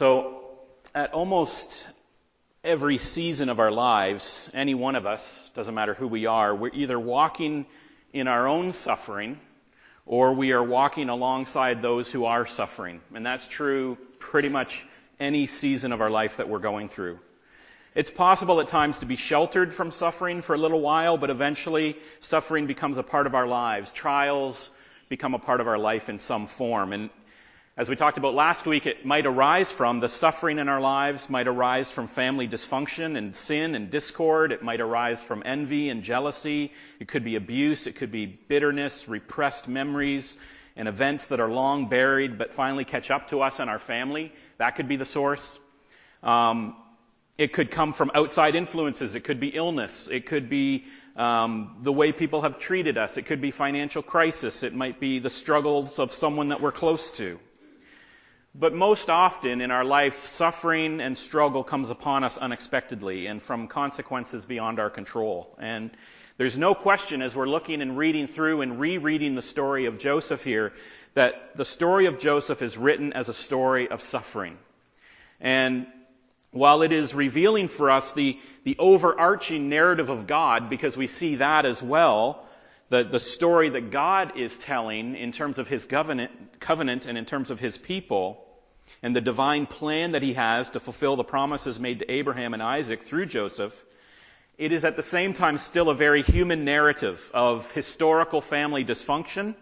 So, at almost every season of our lives, any one of us, doesn't matter who we are, we're either walking in our own suffering or we are walking alongside those who are suffering. And that's true pretty much any season of our life that we're going through. It's possible at times to be sheltered from suffering for a little while, but eventually suffering becomes a part of our lives. Trials become a part of our life in some form. And as we talked about last week, it might arise from the suffering in our lives, might arise from family dysfunction and sin and discord. It might arise from envy and jealousy. It could be abuse. It could be bitterness, repressed memories, and events that are long buried but finally catch up to us and our family. That could be the source. Um, it could come from outside influences. It could be illness. It could be um, the way people have treated us. It could be financial crisis. It might be the struggles of someone that we're close to. But most often in our life, suffering and struggle comes upon us unexpectedly and from consequences beyond our control. And there's no question as we're looking and reading through and rereading the story of Joseph here that the story of Joseph is written as a story of suffering. And while it is revealing for us the, the overarching narrative of God, because we see that as well, the, the story that God is telling in terms of his covenant, covenant and in terms of his people, and the divine plan that he has to fulfill the promises made to Abraham and Isaac through Joseph, it is at the same time still a very human narrative of historical family dysfunction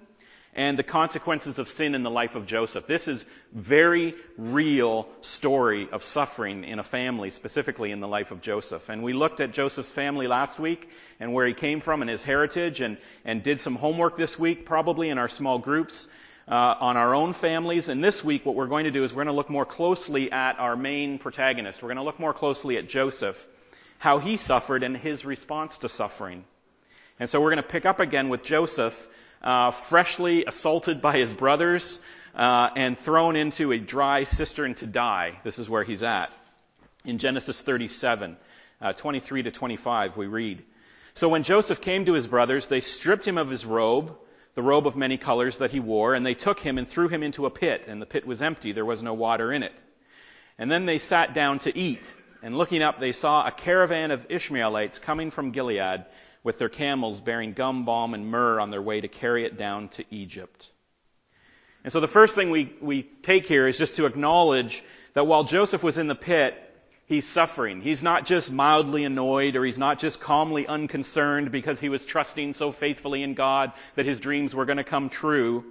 and the consequences of sin in the life of Joseph. This is very real story of suffering in a family, specifically in the life of Joseph. And we looked at Joseph's family last week and where he came from and his heritage and, and did some homework this week, probably in our small groups. Uh, on our own families. And this week, what we're going to do is we're going to look more closely at our main protagonist. We're going to look more closely at Joseph, how he suffered and his response to suffering. And so we're going to pick up again with Joseph uh, freshly assaulted by his brothers uh, and thrown into a dry cistern to die. This is where he's at. In Genesis 37, uh, 23 to 25, we read. So when Joseph came to his brothers, they stripped him of his robe, the robe of many colors that he wore, and they took him and threw him into a pit, and the pit was empty. There was no water in it. And then they sat down to eat. And looking up, they saw a caravan of Ishmaelites coming from Gilead with their camels bearing gum, balm, and myrrh on their way to carry it down to Egypt. And so the first thing we, we take here is just to acknowledge that while Joseph was in the pit, he's suffering. He's not just mildly annoyed or he's not just calmly unconcerned because he was trusting so faithfully in God that his dreams were going to come true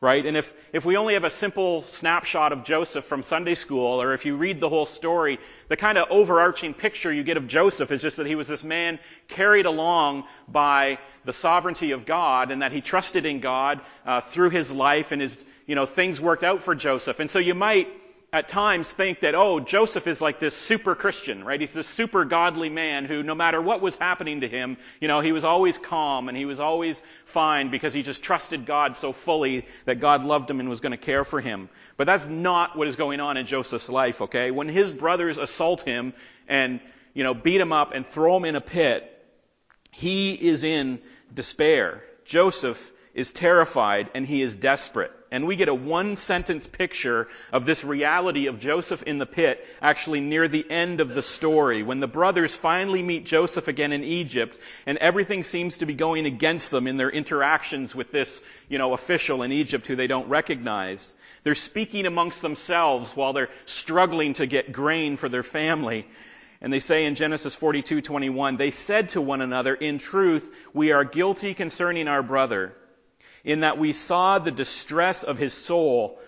right? And if, if we only have a simple snapshot of Joseph from Sunday school, or if you read the whole story, the kind of overarching picture you get of Joseph is just that he was this man carried along by the sovereignty of God, and that he trusted in God uh, through his life, and his, you know, things worked out for Joseph. And so you might at times think that, oh, Joseph is like this super Christian, right? He's this super godly man who, no matter what was happening to him, you know, he was always calm and he was always fine because he just trusted God so fully that God loved him and was going to care for him. But that's not what is going on in Joseph's life, okay? When his brothers assault him and, you know, beat him up and throw him in a pit, he is in despair. Joseph is terrified and he is desperate. And we get a one sentence picture of this reality of Joseph in the pit actually near the end of the story when the brothers finally meet Joseph again in Egypt and everything seems to be going against them in their interactions with this, you know, official in Egypt who they don't recognize. They're speaking amongst themselves while they're struggling to get grain for their family. And they say in Genesis 42:21, they said to one another, "In truth, we are guilty concerning our brother." In that we saw the distress of his soul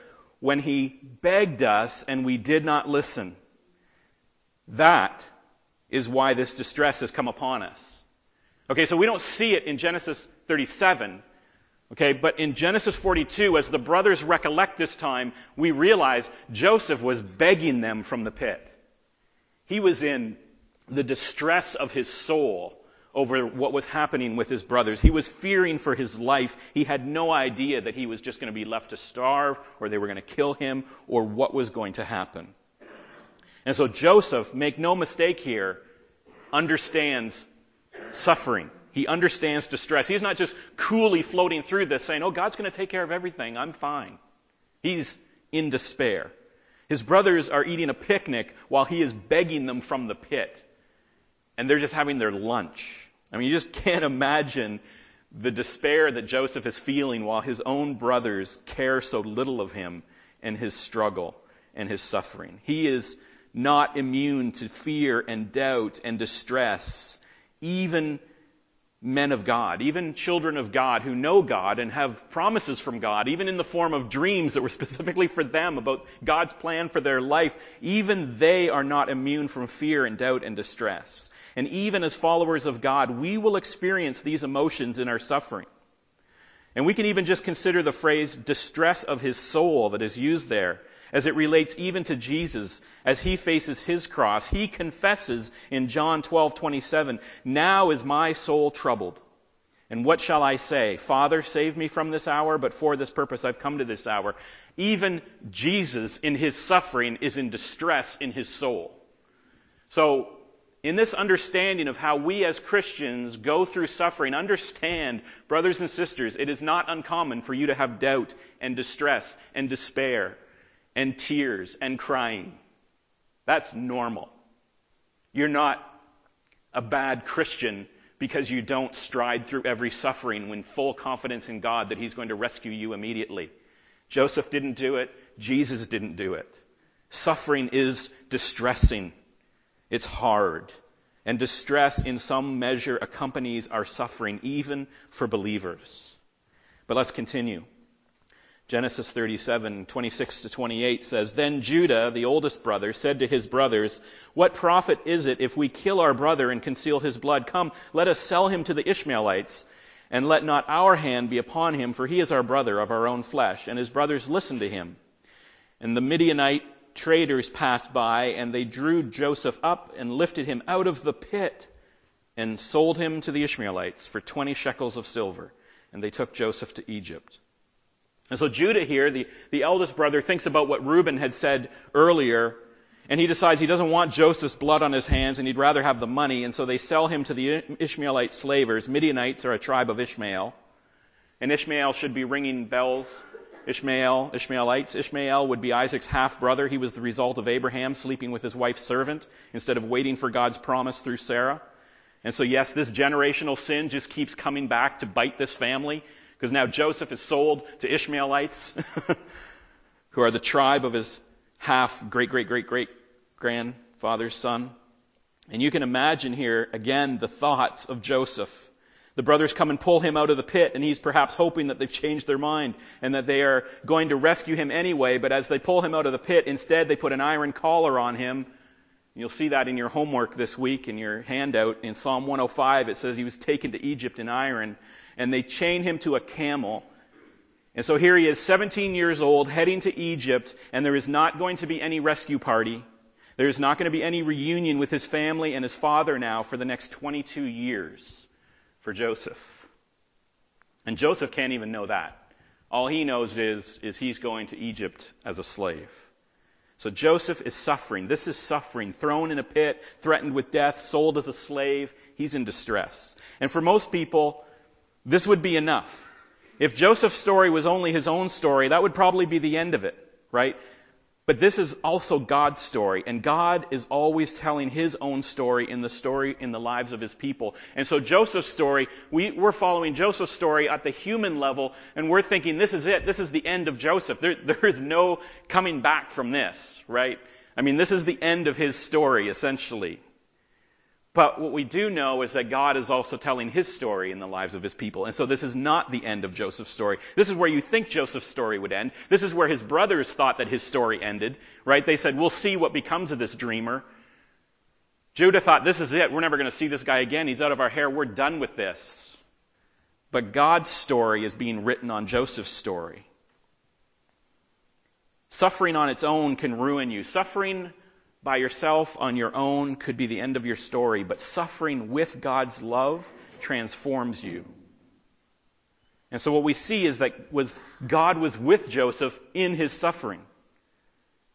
when he begged us and we did not listen. That is why this distress has come upon us. Okay, so we don't see it in Genesis 37. Okay, but in Genesis 42, as the brothers recollect this time, we realize Joseph was begging them from the pit. He was in the distress of his soul over what was happening with his brothers. He was fearing for his life. He had no idea that he was just going to be left to starve or they were going to kill him or what was going to happen. And so Joseph, make no mistake here, understands suffering. He understands distress. He's not just coolly floating through this saying, oh, God's going to take care of everything. I'm fine. He's in despair. His brothers are eating a picnic while he is begging them from the pit. And they're just having their lunch. I mean, you just can't imagine the despair that Joseph is feeling while his own brothers care so little of him and his struggle and his suffering. He is not immune to fear and doubt and distress, even men of God, even children of God who know God and have promises from God, even in the form of dreams that were specifically for them about God's plan for their life, even they are not immune from fear and doubt and distress. And even as followers of God, we will experience these emotions in our suffering. And we can even just consider the phrase distress of his soul that is used there as it relates even to Jesus as he faces his cross. He confesses in John 12:27, "Now is my soul troubled. And what shall I say? Father, save me from this hour, but for this purpose I've come to this hour." Even Jesus in his suffering is in distress in his soul. So, in this understanding of how we as Christians go through suffering, understand, brothers and sisters, it is not uncommon for you to have doubt and distress and despair and tears and crying. That's normal. You're not a bad Christian because you don't stride through every suffering when full confidence in God that He's going to rescue you immediately. Joseph didn't do it. Jesus didn't do it. Suffering is distressing. It's hard. And distress in some measure accompanies our suffering, even for believers. But let's continue. Genesis 37, 26 to 28 says, Then Judah, the oldest brother, said to his brothers, What profit is it if we kill our brother and conceal his blood? Come, let us sell him to the Ishmaelites, and let not our hand be upon him, for he is our brother of our own flesh. And his brothers listened to him. And the Midianite traders passed by, and they drew Joseph up and lifted him out of the pit and sold him to the Ishmaelites for 20 shekels of silver. And they took Joseph to Egypt. And so Judah here, the, the eldest brother, thinks about what Reuben had said earlier, and he decides he doesn't want Joseph's blood on his hands, and he'd rather have the money, and so they sell him to the Ishmaelite slavers. Midianites are a tribe of Ishmael. And Ishmael should be ringing bells. Ishmael, Ishmaelites. Ishmael would be Isaac's half brother. He was the result of Abraham sleeping with his wife's servant instead of waiting for God's promise through Sarah. And so, yes, this generational sin just keeps coming back to bite this family. Because now Joseph is sold to Ishmaelites, who are the tribe of his half great, great, great, great grandfather's son. And you can imagine here, again, the thoughts of Joseph. The brothers come and pull him out of the pit, and he's perhaps hoping that they've changed their mind and that they are going to rescue him anyway. But as they pull him out of the pit, instead they put an iron collar on him. You'll see that in your homework this week in your handout. In Psalm 105, it says he was taken to Egypt in iron and they chain him to a camel. And so here he is, 17 years old, heading to Egypt, and there is not going to be any rescue party. There is not going to be any reunion with his family and his father now for the next 22 years for Joseph. And Joseph can't even know that. All he knows is, is he's going to Egypt as a slave. So Joseph is suffering. This is suffering. Thrown in a pit, threatened with death, sold as a slave. He's in distress. And for most people, this would be enough. If Joseph's story was only his own story, that would probably be the end of it, right? But this is also God's story, and God is always telling his own story in the story in the lives of his people. And so Joseph's story, we, are following Joseph's story at the human level, and we're thinking this is it. This is the end of Joseph. There, there is no coming back from this, right? I mean, this is the end of his story, essentially. But what we do know is that God is also telling his story in the lives of his people. And so this is not the end of Joseph's story. This is where you think Joseph's story would end. This is where his brothers thought that his story ended, right? They said, we'll see what becomes of this dreamer. Judah thought, this is it. We're never going to see this guy again. He's out of our hair. We're done with this. But God's story is being written on Joseph's story. Suffering on its own can ruin you. Suffering by yourself on your own could be the end of your story, but suffering with God's love transforms you. And so what we see is that was God was with Joseph in his suffering.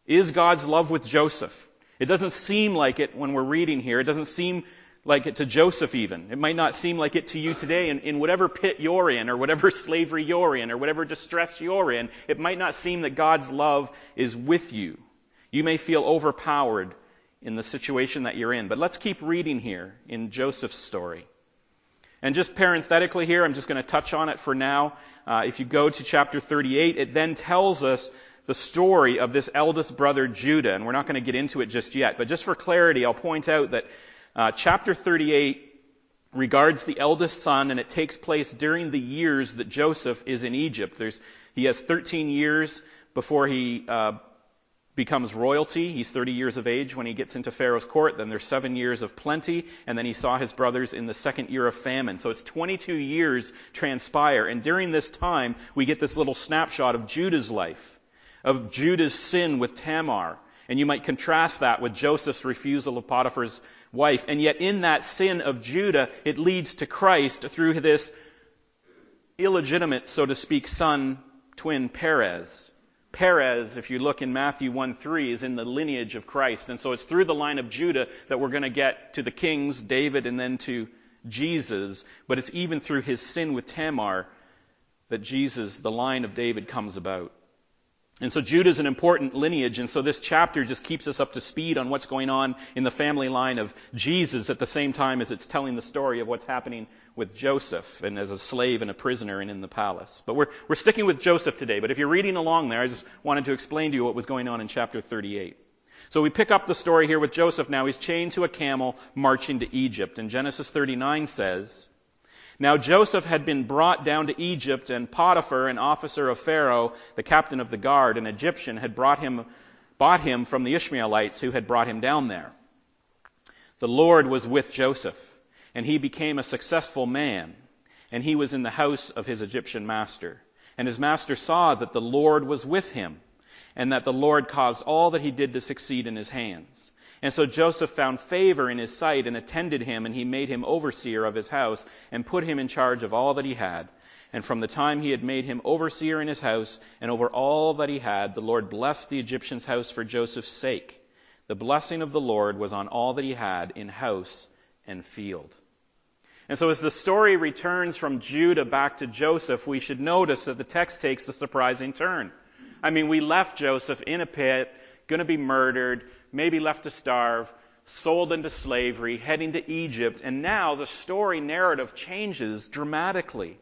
Is God's love with Joseph? It doesn't seem like it when we're reading here. It doesn't seem like it to Joseph even. It might not seem like it to you today in, in whatever pit you're in or whatever slavery you're in or whatever distress you're in. It might not seem that God's love is with you. You may feel overpowered in the situation that you're in. But let's keep reading here in Joseph's story. And just parenthetically here, I'm just going to touch on it for now. Uh, if you go to chapter 38, it then tells us the story of this eldest brother Judah, and we're not going to get into it just yet. But just for clarity, I'll point out that uh, chapter 38 regards the eldest son, and it takes place during the years that Joseph is in Egypt. There's, he has 13 years before he uh, becomes royalty. He's 30 years of age when he gets into Pharaoh's court. Then there's seven years of plenty, and then he saw his brothers in the second year of famine. So it's 22 years transpire, and during this time, we get this little snapshot of Judah's life, of Judah's sin with Tamar. And you might contrast that with Joseph's refusal of Potiphar's wife. And yet in that sin of Judah, it leads to Christ through this illegitimate, so to speak, son, twin Perez. Perez, if you look in Matthew 1 3, is in the lineage of Christ. And so it's through the line of Judah that we're going to get to the kings, David, and then to Jesus. But it's even through his sin with Tamar that Jesus, the line of David, comes about. And so Judah is an important lineage, and so this chapter just keeps us up to speed on what's going on in the family line of Jesus at the same time as it's telling the story of what's happening with Joseph and as a slave and a prisoner and in the palace. But we're, we're sticking with Joseph today, but if you're reading along there, I just wanted to explain to you what was going on in chapter 38. So we pick up the story here with Joseph now. He's chained to a camel marching to Egypt. And Genesis 39 says, now Joseph had been brought down to Egypt, and Potiphar, an officer of Pharaoh, the captain of the guard, an Egyptian, had brought him, bought him from the Ishmaelites who had brought him down there. The Lord was with Joseph, and he became a successful man, and he was in the house of his Egyptian master. And his master saw that the Lord was with him, and that the Lord caused all that he did to succeed in his hands. And so Joseph found favor in his sight and attended him, and he made him overseer of his house and put him in charge of all that he had. And from the time he had made him overseer in his house and over all that he had, the Lord blessed the Egyptian's house for Joseph's sake. The blessing of the Lord was on all that he had in house and field. And so as the story returns from Judah back to Joseph, we should notice that the text takes a surprising turn. I mean, we left Joseph in a pit, going to be murdered, maybe left to starve, sold into slavery, heading to Egypt, and now the story narrative changes dramatically.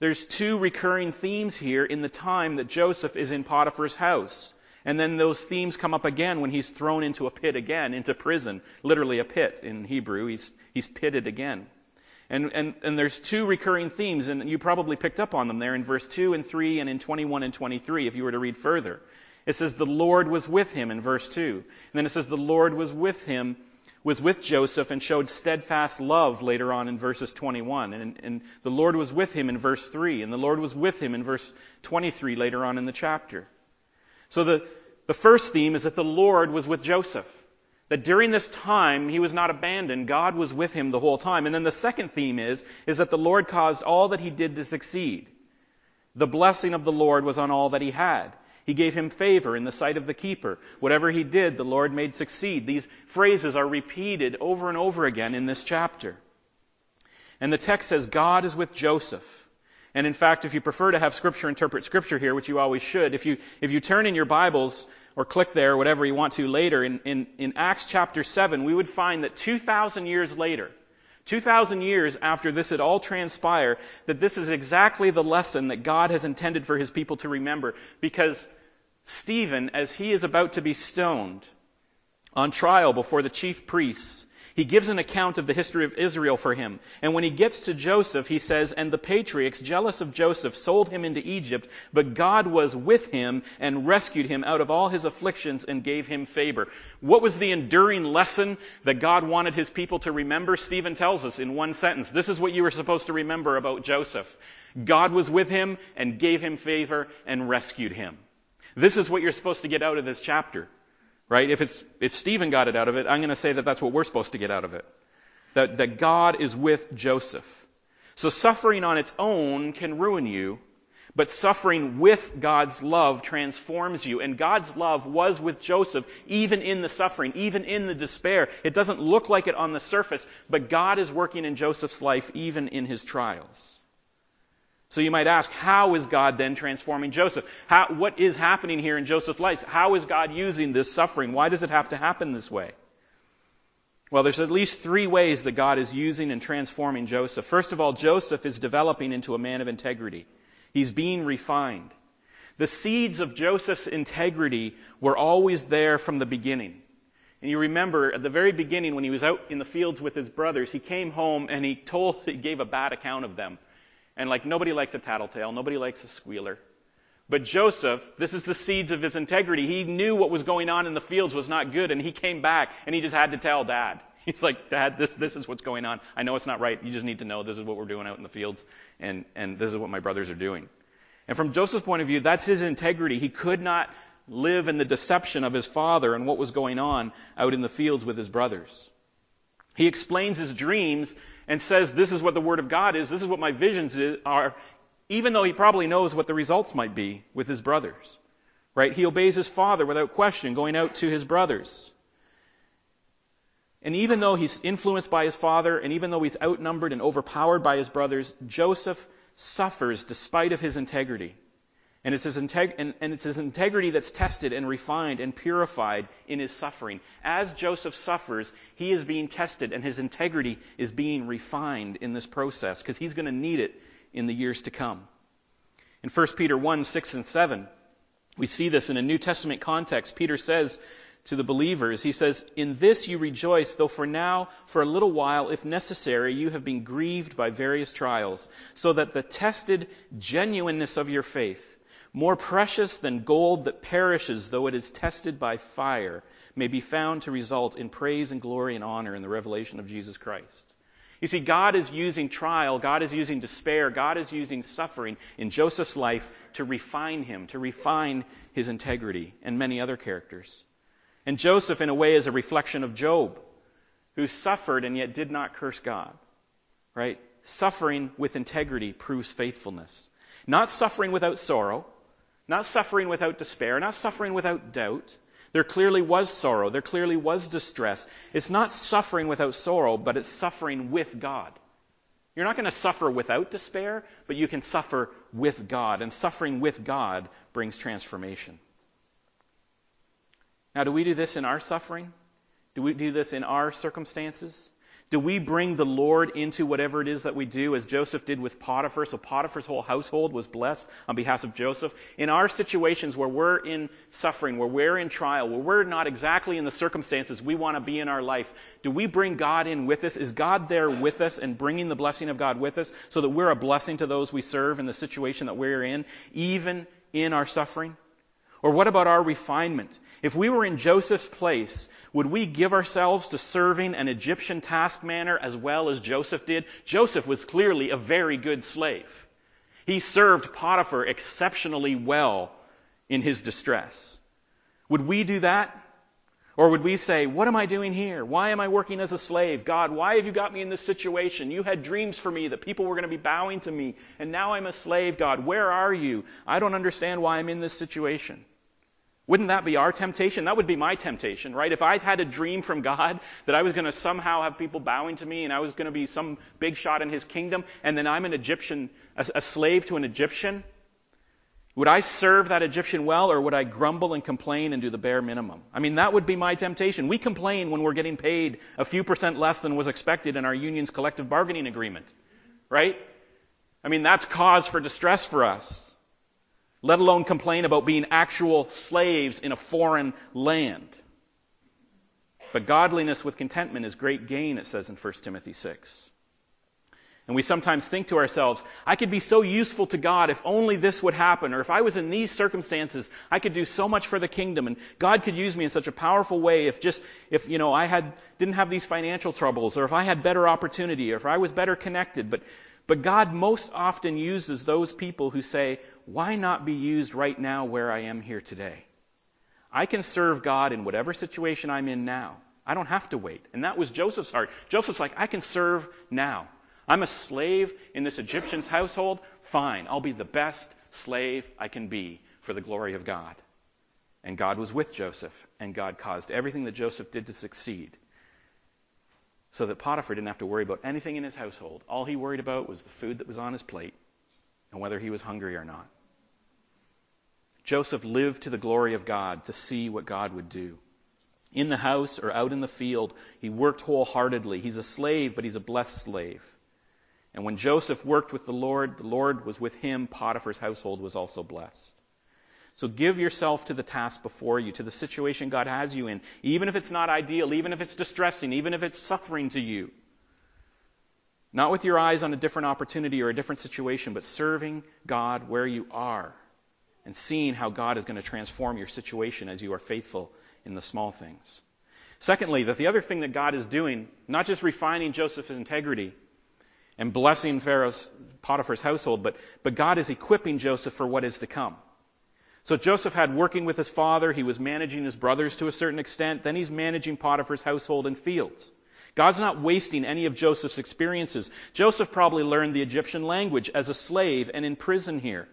There's two recurring themes here in the time that Joseph is in Potiphar's house. And then those themes come up again when he's thrown into a pit again, into prison. Literally a pit in Hebrew. He's, he's pitted again. And, and, and there's two recurring themes, and you probably picked up on them there in verse 2 and 3 and in 21 and 23 if you were to read further. It says the Lord was with him in verse 2. And then it says the Lord was with him, was with Joseph and showed steadfast love later on in verses 21. And, and the Lord was with him in verse 3. And the Lord was with him in verse 23 later on in the chapter. So the, the first theme is that the Lord was with Joseph. That during this time he was not abandoned. God was with him the whole time. And then the second theme is, is that the Lord caused all that he did to succeed. The blessing of the Lord was on all that he had. He gave him favor in the sight of the keeper. Whatever he did, the Lord made succeed. These phrases are repeated over and over again in this chapter. And the text says, God is with Joseph. And in fact, if you prefer to have Scripture interpret Scripture here, which you always should, if you, if you turn in your Bibles or click there, whatever you want to later, in, in, in Acts chapter 7, we would find that 2,000 years later, 2,000 years after this had all transpired, that this is exactly the lesson that God has intended for his people to remember. Because Stephen, as he is about to be stoned on trial before the chief priests, he gives an account of the history of Israel for him. And when he gets to Joseph, he says, And the patriarchs, jealous of Joseph, sold him into Egypt, but God was with him and rescued him out of all his afflictions and gave him favor. What was the enduring lesson that God wanted his people to remember? Stephen tells us in one sentence. This is what you were supposed to remember about Joseph. God was with him and gave him favor and rescued him. This is what you're supposed to get out of this chapter. Right? If it's, if Stephen got it out of it, I'm going to say that that's what we're supposed to get out of it. That, that God is with Joseph. So suffering on its own can ruin you, but suffering with God's love transforms you. And God's love was with Joseph, even in the suffering, even in the despair. It doesn't look like it on the surface, but God is working in Joseph's life, even in his trials. So you might ask, how is God then transforming Joseph? How, what is happening here in Joseph's life? How is God using this suffering? Why does it have to happen this way? Well, there's at least three ways that God is using and transforming Joseph. First of all, Joseph is developing into a man of integrity. He's being refined. The seeds of Joseph's integrity were always there from the beginning. And you remember at the very beginning when he was out in the fields with his brothers, he came home and he told, he gave a bad account of them. And like nobody likes a tattletale, nobody likes a squealer. But Joseph, this is the seeds of his integrity. He knew what was going on in the fields was not good, and he came back and he just had to tell dad. He's like, Dad, this, this is what's going on. I know it's not right. You just need to know this is what we're doing out in the fields, and, and this is what my brothers are doing. And from Joseph's point of view, that's his integrity. He could not live in the deception of his father and what was going on out in the fields with his brothers. He explains his dreams and says, This is what the Word of God is, this is what my visions are, even though he probably knows what the results might be with his brothers. Right? He obeys his father without question, going out to his brothers. And even though he's influenced by his father, and even though he's outnumbered and overpowered by his brothers, Joseph suffers despite of his integrity. And it's, his integ- and, and it's his integrity that's tested and refined and purified in his suffering. As Joseph suffers, he is being tested and his integrity is being refined in this process because he's going to need it in the years to come. In 1 Peter 1, 6 and 7, we see this in a New Testament context. Peter says to the believers, he says, In this you rejoice, though for now, for a little while, if necessary, you have been grieved by various trials, so that the tested genuineness of your faith, more precious than gold that perishes though it is tested by fire, may be found to result in praise and glory and honor in the revelation of Jesus Christ. You see, God is using trial, God is using despair, God is using suffering in Joseph's life to refine him, to refine his integrity, and many other characters. And Joseph, in a way, is a reflection of Job, who suffered and yet did not curse God. Right? Suffering with integrity proves faithfulness. Not suffering without sorrow, not suffering without despair, not suffering without doubt. There clearly was sorrow. There clearly was distress. It's not suffering without sorrow, but it's suffering with God. You're not going to suffer without despair, but you can suffer with God. And suffering with God brings transformation. Now, do we do this in our suffering? Do we do this in our circumstances? Do we bring the Lord into whatever it is that we do, as Joseph did with Potiphar? So Potiphar's whole household was blessed on behalf of Joseph. In our situations where we're in suffering, where we're in trial, where we're not exactly in the circumstances we want to be in our life, do we bring God in with us? Is God there with us and bringing the blessing of God with us so that we're a blessing to those we serve in the situation that we're in, even in our suffering? Or what about our refinement? If we were in Joseph's place, would we give ourselves to serving an Egyptian taskmaster as well as Joseph did? Joseph was clearly a very good slave. He served Potiphar exceptionally well in his distress. Would we do that? Or would we say, What am I doing here? Why am I working as a slave? God, why have you got me in this situation? You had dreams for me that people were going to be bowing to me, and now I'm a slave, God. Where are you? I don't understand why I'm in this situation. Wouldn't that be our temptation? That would be my temptation, right? If I had a dream from God that I was going to somehow have people bowing to me and I was going to be some big shot in his kingdom, and then I'm an Egyptian, a, a slave to an Egyptian, would I serve that Egyptian well or would I grumble and complain and do the bare minimum? I mean, that would be my temptation. We complain when we're getting paid a few percent less than was expected in our union's collective bargaining agreement, right? I mean, that's cause for distress for us let alone complain about being actual slaves in a foreign land. But godliness with contentment is great gain, it says in 1 Timothy 6. And we sometimes think to ourselves, I could be so useful to God if only this would happen, or if I was in these circumstances, I could do so much for the kingdom, and God could use me in such a powerful way if just, if, you know, I had, didn't have these financial troubles, or if I had better opportunity, or if I was better connected. But but God most often uses those people who say, Why not be used right now where I am here today? I can serve God in whatever situation I'm in now. I don't have to wait. And that was Joseph's heart. Joseph's like, I can serve now. I'm a slave in this Egyptian's household. Fine, I'll be the best slave I can be for the glory of God. And God was with Joseph, and God caused everything that Joseph did to succeed so that Potiphar didn't have to worry about anything in his household. All he worried about was the food that was on his plate. and whether he was hungry or not. Joseph lived to the glory of God to see what God would do. In the house or out in the field, he worked wholeheartedly. He's a slave, but he's a blessed slave. And when Joseph worked with the Lord, the Lord was with him. Potiphar's household was also blessed. So give yourself to the task before you, to the situation God has you in, even if it's not ideal, even if it's distressing, even if it's suffering to you. Not with your eyes on a different opportunity or a different situation, but serving God where you are and seeing how God is going to transform your situation as you are faithful in the small things. Secondly, that the other thing that God is doing, not just refining Joseph's integrity and blessing Pharaoh's, Potiphar's household, but, but God is equipping Joseph for what is to come. So Joseph had working with his father, he was managing his brothers to a certain extent, then he's managing Potiphar's household and fields. God's not wasting any of Joseph's experiences. Joseph probably learned the Egyptian language as a slave and in prison here.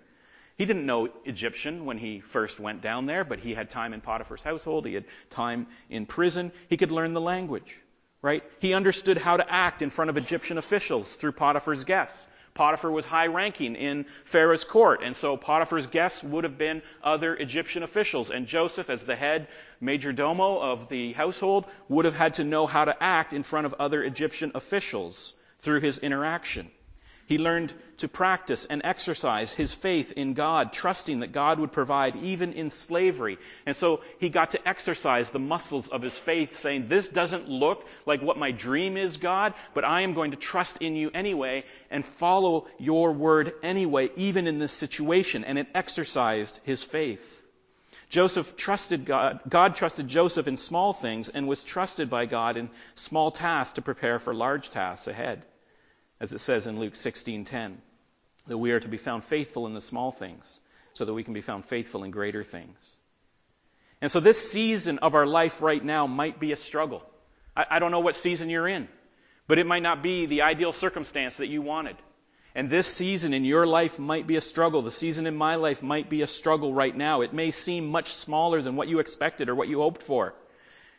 He didn't know Egyptian when he first went down there, but he had time in Potiphar's household. He had time in prison. He could learn the language, right? He understood how to act in front of Egyptian officials through Potiphar's guests. Potiphar was high ranking in Pharaoh's court, and so Potiphar's guests would have been other Egyptian officials. And Joseph, as the head major domo of the household, would have had to know how to act in front of other Egyptian officials through his interaction. He learned to practice and exercise his faith in God, trusting that God would provide even in slavery. And so he got to exercise the muscles of his faith, saying, This doesn't look like what my dream is, God, but I am going to trust in you anyway and follow your word anyway, even in this situation. And it exercised his faith. Joseph trusted God. God trusted Joseph in small things and was trusted by God in small tasks to prepare for large tasks ahead as it says in Luke 16:10, that we are to be found faithful in the small things so that we can be found faithful in greater things. And so this season of our life right now might be a struggle. I, I don't know what season you're in, but it might not be the ideal circumstance that you wanted. And this season in your life might be a struggle. The season in my life might be a struggle right now. It may seem much smaller than what you expected or what you hoped for.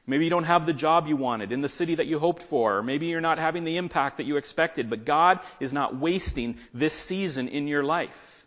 Maybe you don't have the job you wanted in the city that you hoped for, or maybe you're not having the impact that you expected, but God is not wasting this season in your life.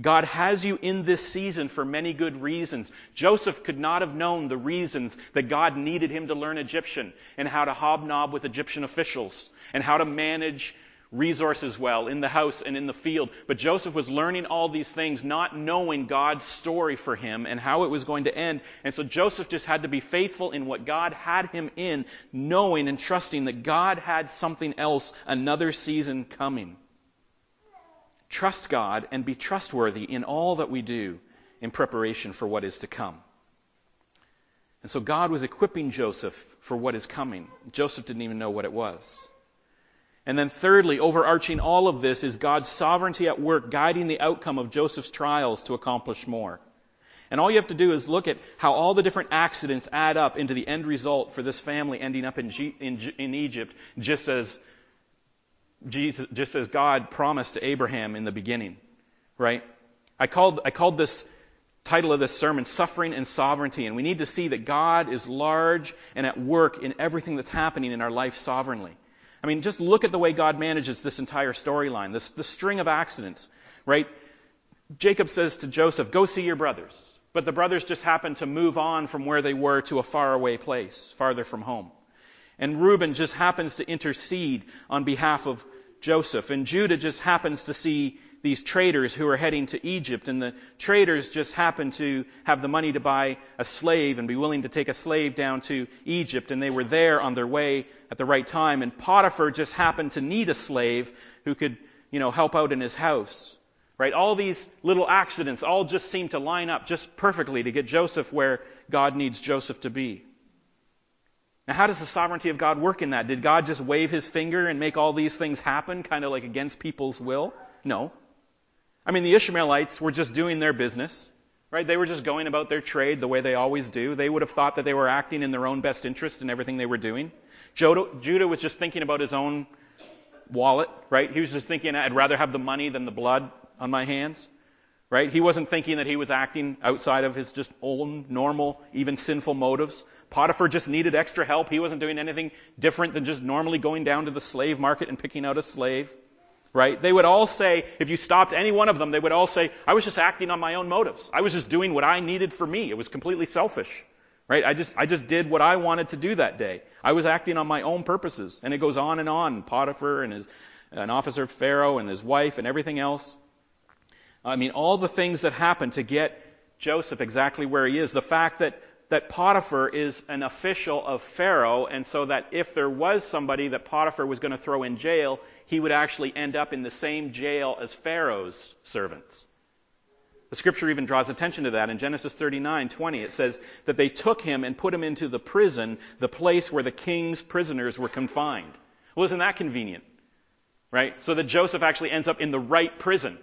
God has you in this season for many good reasons. Joseph could not have known the reasons that God needed him to learn Egyptian and how to hobnob with Egyptian officials and how to manage resources well in the house and in the field. But Joseph was learning all these things, not knowing God's story for him and how it was going to end. And so Joseph just had to be faithful in what God had him in, knowing and trusting that God had something else, another season coming. Trust God and be trustworthy in all that we do in preparation for what is to come. And so God was equipping Joseph for what is coming. Joseph didn't even know what it was. And then thirdly, overarching all of this is God's sovereignty at work guiding the outcome of Joseph's trials to accomplish more. And all you have to do is look at how all the different accidents add up into the end result for this family ending up in, G- in, in Egypt, just as Jesus, just as God promised to Abraham in the beginning, right? I called, I called this title of this sermon Suffering and Sovereignty, and we need to see that God is large and at work in everything that's happening in our life sovereignly. I mean, just look at the way God manages this entire storyline, this, this string of accidents, right? Jacob says to Joseph, Go see your brothers. But the brothers just happen to move on from where they were to a faraway place, farther from home. And Reuben just happens to intercede on behalf of Joseph. And Judah just happens to see these traders who are heading to Egypt. And the traders just happen to have the money to buy a slave and be willing to take a slave down to Egypt. And they were there on their way at the right time. And Potiphar just happened to need a slave who could, you know, help out in his house. Right? All these little accidents all just seem to line up just perfectly to get Joseph where God needs Joseph to be. Now, how does the sovereignty of God work in that? Did God just wave his finger and make all these things happen, kind of like against people's will? No. I mean, the Ishmaelites were just doing their business, right? They were just going about their trade the way they always do. They would have thought that they were acting in their own best interest in everything they were doing. Judah was just thinking about his own wallet, right? He was just thinking, I'd rather have the money than the blood on my hands, right? He wasn't thinking that he was acting outside of his just own normal, even sinful motives. Potiphar just needed extra help. He wasn't doing anything different than just normally going down to the slave market and picking out a slave. Right? They would all say, if you stopped any one of them, they would all say, I was just acting on my own motives. I was just doing what I needed for me. It was completely selfish, right? I just, I just did what I wanted to do that day. I was acting on my own purposes. And it goes on and on. Potiphar and his, an officer of Pharaoh and his wife and everything else. I mean, all the things that happened to get Joseph exactly where he is. The fact that that Potiphar is an official of Pharaoh, and so that if there was somebody that Potiphar was going to throw in jail, he would actually end up in the same jail as Pharaoh's servants. The scripture even draws attention to that in Genesis 39:20. It says that they took him and put him into the prison, the place where the king's prisoners were confined. Well, isn't that convenient? Right? So that Joseph actually ends up in the right prison.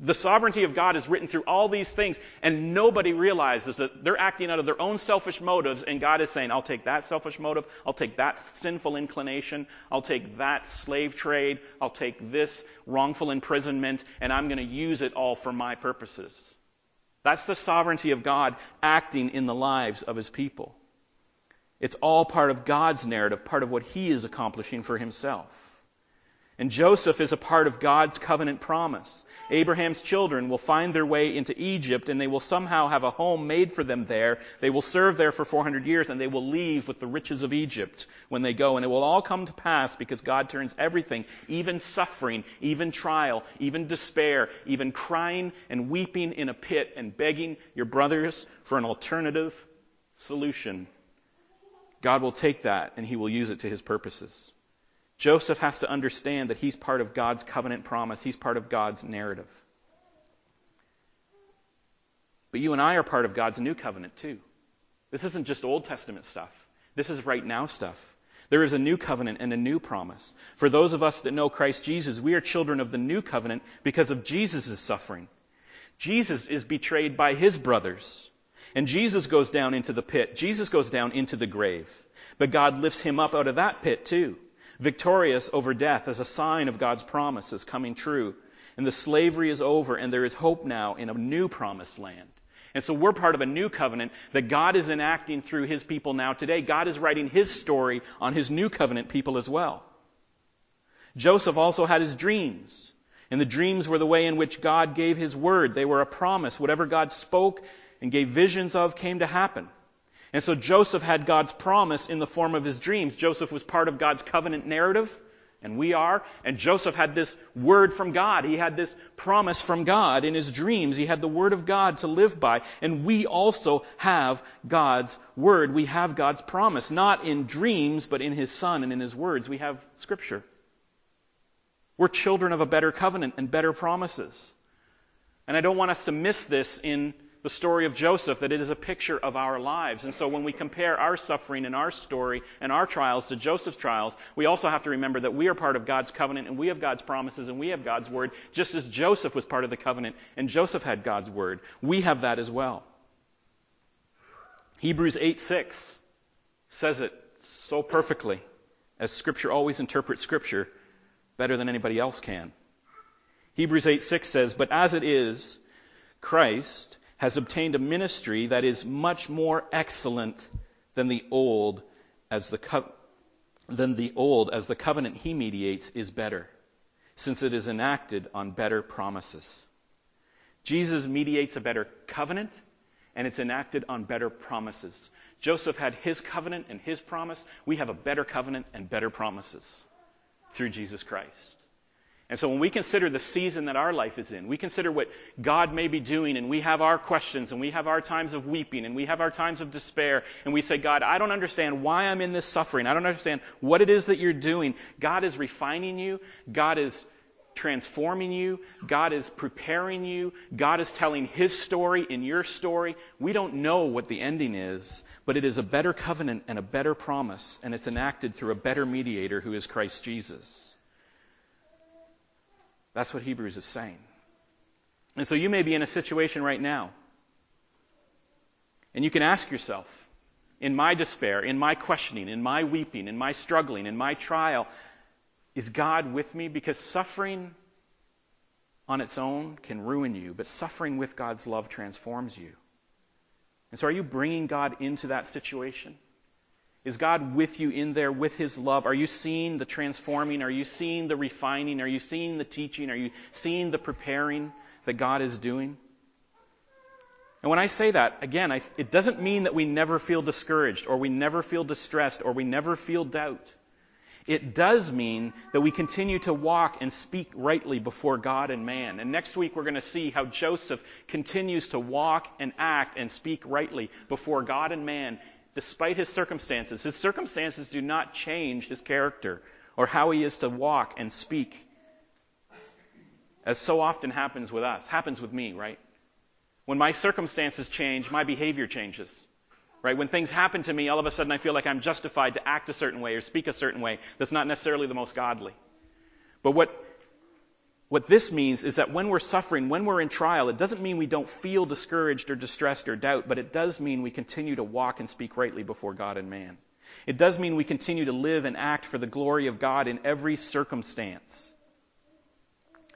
The sovereignty of God is written through all these things, and nobody realizes that they're acting out of their own selfish motives, and God is saying, I'll take that selfish motive, I'll take that sinful inclination, I'll take that slave trade, I'll take this wrongful imprisonment, and I'm going to use it all for my purposes. That's the sovereignty of God acting in the lives of his people. It's all part of God's narrative, part of what he is accomplishing for himself. And Joseph is a part of God's covenant promise. Abraham's children will find their way into Egypt and they will somehow have a home made for them there. They will serve there for 400 years and they will leave with the riches of Egypt when they go. And it will all come to pass because God turns everything, even suffering, even trial, even despair, even crying and weeping in a pit and begging your brothers for an alternative solution. God will take that and he will use it to his purposes. Joseph has to understand that he's part of God's covenant promise. He's part of God's narrative. But you and I are part of God's new covenant too. This isn't just Old Testament stuff. This is right now stuff. There is a new covenant and a new promise. For those of us that know Christ Jesus, we are children of the new covenant because of Jesus' suffering. Jesus is betrayed by his brothers. And Jesus goes down into the pit. Jesus goes down into the grave. But God lifts him up out of that pit too victorious over death as a sign of God's promises coming true. And the slavery is over, and there is hope now in a new promised land. And so we're part of a new covenant that God is enacting through his people now today. God is writing his story on his new covenant people as well. Joseph also had his dreams. And the dreams were the way in which God gave his word. They were a promise. Whatever God spoke and gave visions of came to happen. And so Joseph had God's promise in the form of his dreams. Joseph was part of God's covenant narrative, and we are. And Joseph had this word from God. He had this promise from God in his dreams. He had the word of God to live by. And we also have God's word. We have God's promise, not in dreams, but in his son and in his words. We have scripture. We're children of a better covenant and better promises. And I don't want us to miss this in the story of Joseph that it is a picture of our lives. And so when we compare our suffering and our story and our trials to Joseph's trials, we also have to remember that we are part of God's covenant and we have God's promises and we have God's word, just as Joseph was part of the covenant and Joseph had God's word. We have that as well. Hebrews 8 6 says it so perfectly, as Scripture always interprets Scripture better than anybody else can. Hebrews 8 6 says, But as it is, Christ has obtained a ministry that is much more excellent than the old as the co- than the old as the covenant he mediates is better since it is enacted on better promises. Jesus mediates a better covenant and it's enacted on better promises. Joseph had his covenant and his promise. We have a better covenant and better promises through Jesus Christ. And so when we consider the season that our life is in, we consider what God may be doing, and we have our questions, and we have our times of weeping, and we have our times of despair, and we say, God, I don't understand why I'm in this suffering. I don't understand what it is that you're doing. God is refining you. God is transforming you. God is preparing you. God is telling His story in your story. We don't know what the ending is, but it is a better covenant and a better promise, and it's enacted through a better mediator who is Christ Jesus. That's what Hebrews is saying. And so you may be in a situation right now. And you can ask yourself, in my despair, in my questioning, in my weeping, in my struggling, in my trial, is God with me? Because suffering on its own can ruin you, but suffering with God's love transforms you. And so are you bringing God into that situation? Is God with you in there with His love? Are you seeing the transforming? Are you seeing the refining? Are you seeing the teaching? Are you seeing the preparing that God is doing? And when I say that, again, I, it doesn't mean that we never feel discouraged or we never feel distressed or we never feel doubt. It does mean that we continue to walk and speak rightly before God and man. And next week we're going to see how Joseph continues to walk and act and speak rightly before God and man despite his circumstances. His circumstances do not change his character or how he is to walk and speak. As so often happens with us, happens with me, right? When my circumstances change, my behavior changes. Right? When things happen to me, all of a sudden I feel like I'm justified to act a certain way or speak a certain way that's not necessarily the most godly. But what, what this means is that when we're suffering, when we're in trial, it doesn't mean we don't feel discouraged or distressed or doubt, but it does mean we continue to walk and speak rightly before God and man. It does mean we continue to live and act for the glory of God in every circumstance.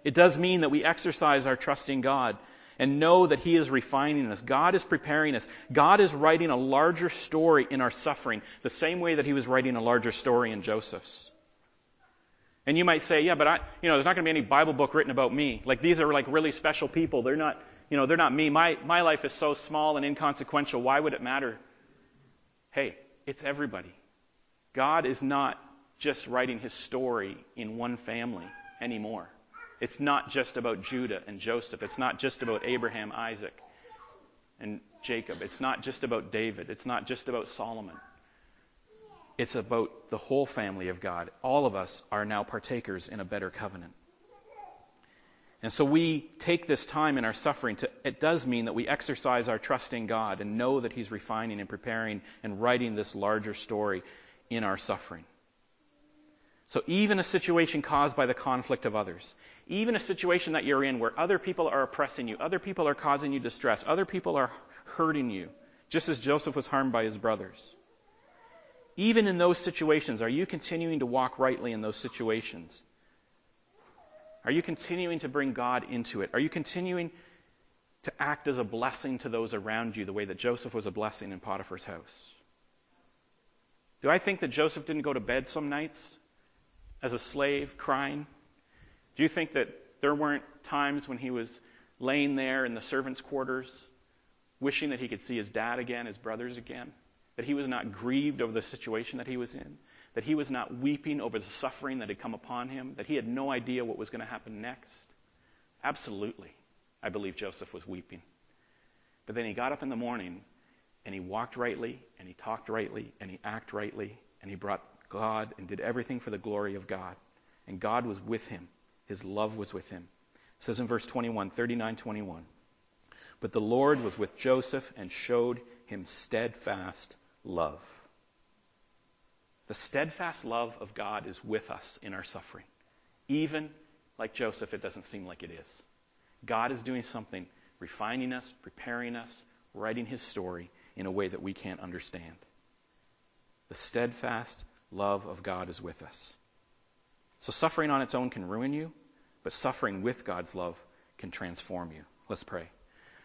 It does mean that we exercise our trust in God and know that He is refining us. God is preparing us. God is writing a larger story in our suffering, the same way that He was writing a larger story in Joseph's. And you might say, yeah, but I, you know, there's not going to be any Bible book written about me. Like these are like really special people. They're not, you know, they're not me. My, my life is so small and inconsequential. Why would it matter? Hey, it's everybody. God is not just writing his story in one family anymore. It's not just about Judah and Joseph. It's not just about Abraham, Isaac, and Jacob. It's not just about David. It's not just about Solomon. It's about the whole family of God. All of us are now partakers in a better covenant. And so we take this time in our suffering to, it does mean that we exercise our trust in God and know that He's refining and preparing and writing this larger story in our suffering. So even a situation caused by the conflict of others, even a situation that you're in where other people are oppressing you, other people are causing you distress, other people are hurting you, just as Joseph was harmed by his brothers. Even in those situations, are you continuing to walk rightly in those situations? Are you continuing to bring God into it? Are you continuing to act as a blessing to those around you the way that Joseph was a blessing in Potiphar's house? Do I think that Joseph didn't go to bed some nights as a slave crying? Do you think that there weren't times when he was laying there in the servants' quarters, wishing that he could see his dad again, his brothers again? That he was not grieved over the situation that he was in? That he was not weeping over the suffering that had come upon him? That he had no idea what was going to happen next? Absolutely. I believe Joseph was weeping. But then he got up in the morning and he walked rightly and he talked rightly and he acted rightly and he brought God and did everything for the glory of God. And God was with him. His love was with him. It says in verse 21, 39 21. But the Lord was with Joseph and showed him steadfast love. The steadfast love of God is with us in our suffering. Even like Joseph, it doesn't seem like it is. God is doing something, refining us, preparing us, writing his story in a way that we can't understand. The steadfast love of God is with us. So suffering on its own can ruin you. But suffering with God's love can transform you. Let's pray.